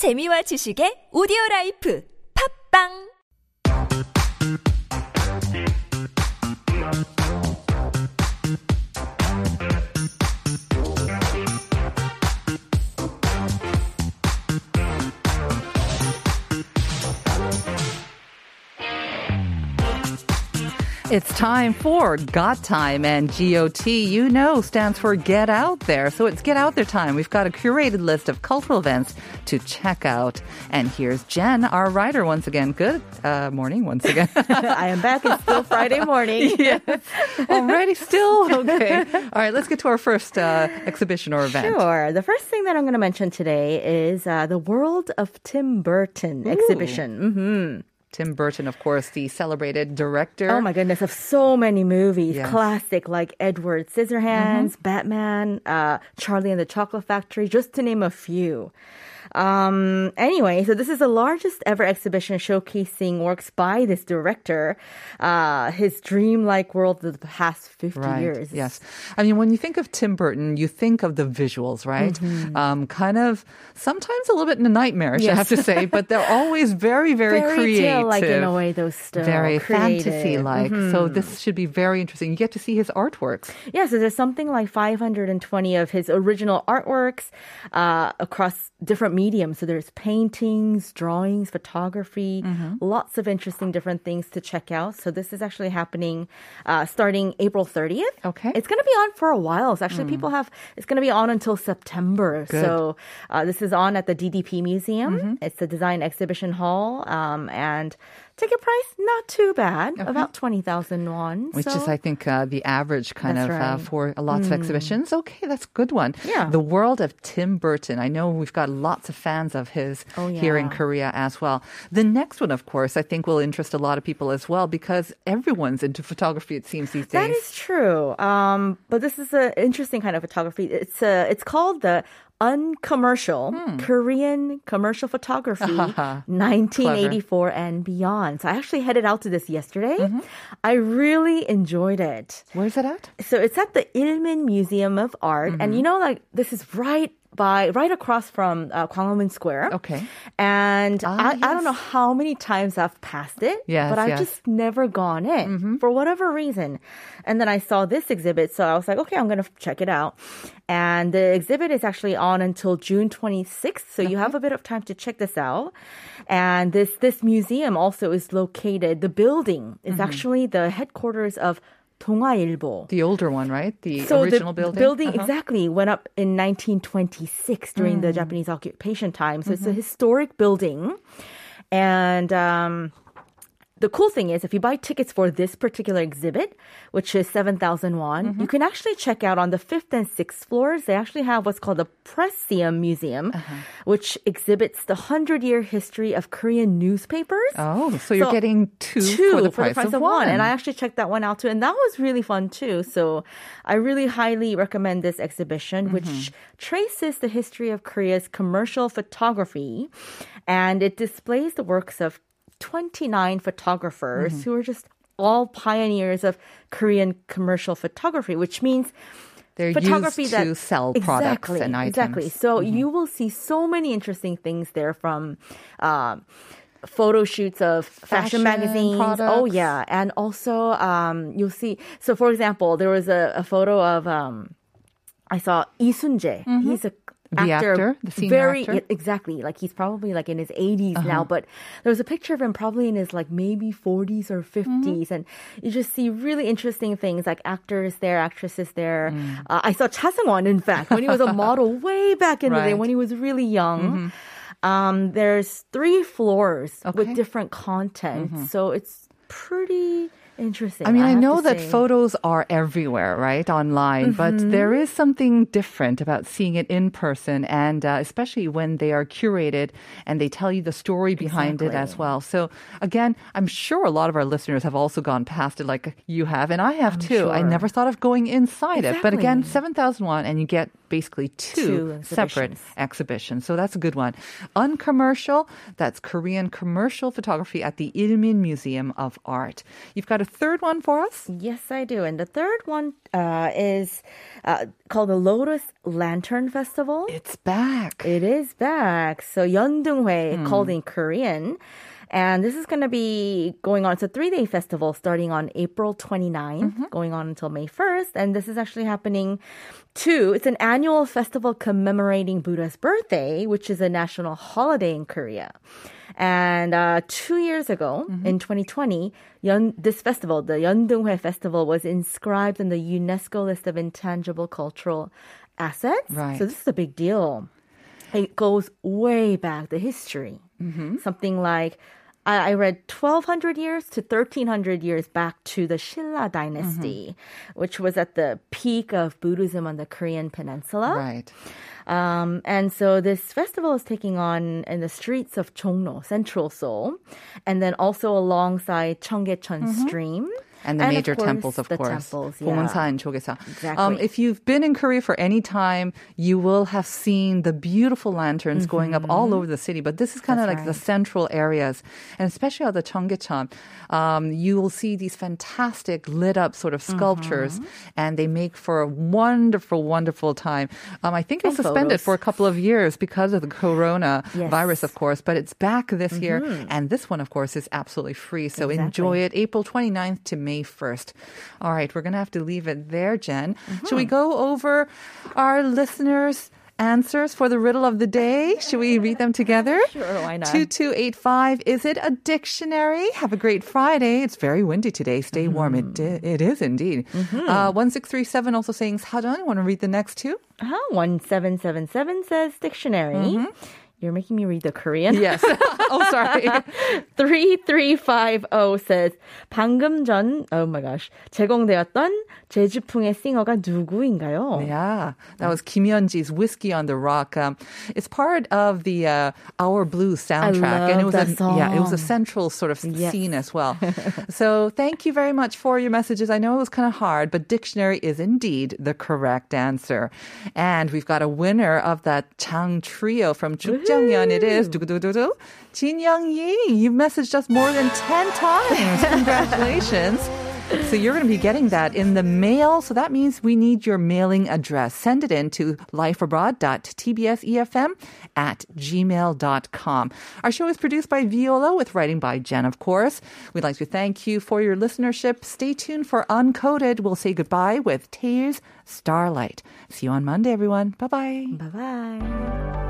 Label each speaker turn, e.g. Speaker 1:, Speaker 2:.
Speaker 1: 재미와 지식의 오디오 라이프. 팝빵
Speaker 2: It's time for Got Time and GOT, you know, stands for Get Out There. So it's Get Out There time. We've got a curated list of cultural events to check out. And here's Jen, our writer, once again. Good uh, morning, once again.
Speaker 3: I am back. It's still Friday morning.
Speaker 2: yes. Already still? Okay. All right, let's get to our first uh, exhibition or event.
Speaker 3: Sure. The first thing that I'm going to mention today is uh, the World of Tim Burton exhibition. hmm
Speaker 2: Tim Burton, of course, the celebrated director.
Speaker 3: Oh my goodness, of so many movies.
Speaker 2: Yes.
Speaker 3: Classic like Edward Scissorhands, Batman, uh, Charlie and the Chocolate Factory, just to name a few. Um, anyway, so this is the largest ever exhibition showcasing works by this director, uh, his dreamlike world of the past 50
Speaker 2: Right.
Speaker 3: years.
Speaker 2: Yes. I mean, when you think of Tim Burton, you think of the visuals, right?
Speaker 3: Mm-hmm.
Speaker 2: Um, kind of sometimes a little bit in a nightmarish, I have to say, but they're always very, very creative.
Speaker 3: like in a way, those still
Speaker 2: very fantasy like. So this should be very interesting. You get to see his artworks.
Speaker 3: Yeah, so there's something like 520 of his original artworks uh, across different mediums. So there's paintings, drawings, photography, lots of interesting different things to check out. So this is actually happening uh, starting April 30th.
Speaker 2: Okay.
Speaker 3: It's going to be on for a while. So actually, people have, it's going to be on until September.
Speaker 2: Good.
Speaker 3: So uh, this is on at the DDP Museum. It's the Design Exhibition Hall. Um, and ticket price, not too bad, about 20,000 won.
Speaker 2: Which
Speaker 3: so.
Speaker 2: is, I think, uh, the average kind
Speaker 3: That's
Speaker 2: of uh,
Speaker 3: right. Hmm.
Speaker 2: for lots of exhibitions. Okay, that's a good one.
Speaker 3: Yeah.
Speaker 2: The world of Tim Burton. I know we've got lots of fans of his
Speaker 3: Oh,
Speaker 2: here in. Korea as well. The next one, of course, I think will interest a lot of people as well because everyone's into photography, it seems these days.
Speaker 3: That is true. Um, but this is an interesting kind of photography. It's uh, it's called the uncommercial
Speaker 2: Hmm.
Speaker 3: Korean commercial photography 1984 and beyond. So I actually headed out to this yesterday.
Speaker 2: Mm-hmm.
Speaker 3: I really enjoyed it.
Speaker 2: Where's it at?
Speaker 3: So it's at the Ilmin Museum of Art, and
Speaker 2: Mm-hmm.
Speaker 3: you know, like this is right by right across from uh, Gwanghwamun Square.
Speaker 2: Okay.
Speaker 3: And
Speaker 2: Ah,
Speaker 3: I, I don't know how many times I've passed it,
Speaker 2: Yes,
Speaker 3: but I've
Speaker 2: yes.
Speaker 3: just never gone in
Speaker 2: Mm-hmm.
Speaker 3: for whatever reason. And then I saw this exhibit, so I was like, okay, I'm going to check it out. And the exhibit is actually on until June 26th, so you have a bit of time to check this out. And this this museum also is located. The building is
Speaker 2: Mm-hmm.
Speaker 3: actually the headquarters of 동아일보.
Speaker 2: The older one, right? The
Speaker 3: So
Speaker 2: original
Speaker 3: the
Speaker 2: building. Uh-huh.
Speaker 3: exactly went up in 1926 during
Speaker 2: Mm.
Speaker 3: the Japanese occupation time. So it's
Speaker 2: Mm-hmm.
Speaker 3: a historic building, and um, the cool thing is, if you buy tickets for this particular exhibit, which is 7,000 won,
Speaker 2: Mm-hmm.
Speaker 3: you can actually check out on the fifth and sixth floors. They actually have what's called the Presseum Museum,
Speaker 2: Uh-huh.
Speaker 3: which exhibits the 100 year history of Korean newspapers.
Speaker 2: Oh, so you're
Speaker 3: So,
Speaker 2: getting two,
Speaker 3: two
Speaker 2: for the price, of, one.
Speaker 3: And I actually checked that one out too. And that was really fun too. So I really highly recommend this exhibition,
Speaker 2: Mm-hmm.
Speaker 3: which traces the history of Korea's commercial photography. And it displays the works of 29 photographers
Speaker 2: Mm-hmm.
Speaker 3: who are just all pioneers of Korean commercial photography, which means
Speaker 2: They're
Speaker 3: photography
Speaker 2: used
Speaker 3: that
Speaker 2: to sell products
Speaker 3: exactly,
Speaker 2: and items. Mm-hmm.
Speaker 3: Exactly. So you will see so many interesting things there from um, photo shoots of
Speaker 2: Fashion
Speaker 3: fashion, magazines. Oh yeah, and also um, you'll see. So for example, there was a, a photo of um, I saw Lee Sun-jae. He's a
Speaker 2: Mm-hmm. The actor, the senior
Speaker 3: very
Speaker 2: actor? Uh-huh.
Speaker 3: exactly like he's probably like in his 80s now but there was a picture of him probably in his like maybe 40s or 50s
Speaker 2: Mm-hmm.
Speaker 3: and you just see really interesting things like actors there actresses there
Speaker 2: Mm.
Speaker 3: uh, i saw Cha In-pyo when he was a model way back in the day
Speaker 2: Mm-hmm.
Speaker 3: when he was really young um, there's three floors
Speaker 2: Okay. Mm-hmm.
Speaker 3: with different content so it's pretty interesting
Speaker 2: I mean, I,
Speaker 3: have
Speaker 2: know that
Speaker 3: say.
Speaker 2: photos are everywhere, right, online, but
Speaker 3: Mm-hmm.
Speaker 2: there is something different about seeing it in person, and uh, especially when they are curated and they tell you the story behind it as well. So, again, I'm sure a lot of our listeners have also gone past it like you have, and I have too. I never thought of going inside it, but again,
Speaker 3: Exactly.
Speaker 2: 7,001, and you get basically two,
Speaker 3: Two
Speaker 2: separate
Speaker 3: exhibitions.
Speaker 2: exhibitions. So that's a good one. Uncommercial, that's Korean commercial photography at the Ilmin Museum of Art. You've got a third one for us?
Speaker 3: Yes, I do. And the third one uh, is uh, called the Lotus Lantern Festival.
Speaker 2: It's back.
Speaker 3: It is back. So Yeondeunghoe, called in Korean. And this is going to be going on. It's a three day festival starting on April 29th, going on until May 1st. And this is actually happening too. It's an annual festival commemorating Buddha's birthday, which is a national holiday in Korea. And uh, two years ago, in 2020, Yeon, this festival, the Yeondeunghoe Festival, was inscribed in the UNESCO list of intangible cultural assets.
Speaker 2: Right.
Speaker 3: So this is a big deal. It goes way back, the history. Mm-hmm. Something like, I, I read 1200 years to 1300 years back to the Shilla dynasty, mm-hmm. which was at the peak of Buddhism on the Korean peninsula.
Speaker 2: Right.
Speaker 3: Um, and so this festival is taking on in the streets of Chongno, central Seoul, and then also alongside Cheonggyecheon mm-hmm. Stream.
Speaker 2: And the
Speaker 3: of
Speaker 2: major
Speaker 3: course,
Speaker 2: temples, of
Speaker 3: the
Speaker 2: course.
Speaker 3: temples, yeah.
Speaker 2: Gongwon-san, Chogesan.
Speaker 3: Exactly.
Speaker 2: Um, if you've been in Korea for any time, you will have seen the beautiful lanterns going up all over the city. But this is kind of
Speaker 3: Mm-hmm.
Speaker 2: Like the central areas, and especially at the Cheonggyecheon, um, you will see these fantastic lit up sort of sculptures,
Speaker 3: Mm-hmm.
Speaker 2: and they make for a wonderful, wonderful time. Um, I think it was suspended
Speaker 3: photos.
Speaker 2: for a couple of years because of the corona
Speaker 3: Yes. Mm-hmm.
Speaker 2: virus, of course, but it's back this year, and this one, of course, is absolutely free. So
Speaker 3: Exactly.
Speaker 2: enjoy it. April 29th to May 1st. All right, we're going to have to leave it there, Jen. Should we go over our listeners' answers for the riddle of the day? Should we read them together?
Speaker 3: Sure, why not?
Speaker 2: 2285. Is it a dictionary? Have a great Friday. It's very windy today. Stay warm. It, di- it is indeed. Uh, 1637 also saying, 사전. Want to read the next two?
Speaker 3: Uh-huh. 1777 says dictionary. You're making me read the Korean.
Speaker 2: Yes. oh, sorry.
Speaker 3: 3350 says 방금 전 oh my gosh 제공되었던 재즈풍의 싱어가 누구인가요?
Speaker 2: Yeah, that was Kim Yeon-ji's "Whiskey on the Rock." Um, it's part of the uh, Our Blue soundtrack, and it
Speaker 3: love
Speaker 2: was
Speaker 3: that
Speaker 2: a yeah, it was a
Speaker 3: song.
Speaker 2: central sort of
Speaker 3: Yes.
Speaker 2: scene as well. so, thank you very much for your messages. I know it was kind of hard, but dictionary is indeed the correct answer, and we've got a winner of that Chang trio from Jukjeongyeon. It is 두구두구두구 Jin Young Yi. You've messaged us more than ten times. Congratulations. So you're going to be getting that in the mail. So that means we need your mailing address. Send it in to lifeabroad.tbsefm at gmail.com. Our show is produced by Viola with writing by Jen, of course. We'd like to thank you for your listenership. Stay tuned for Uncoded. We'll say goodbye with Tears Starlight. See you on Monday, everyone. Bye bye.
Speaker 3: Bye bye.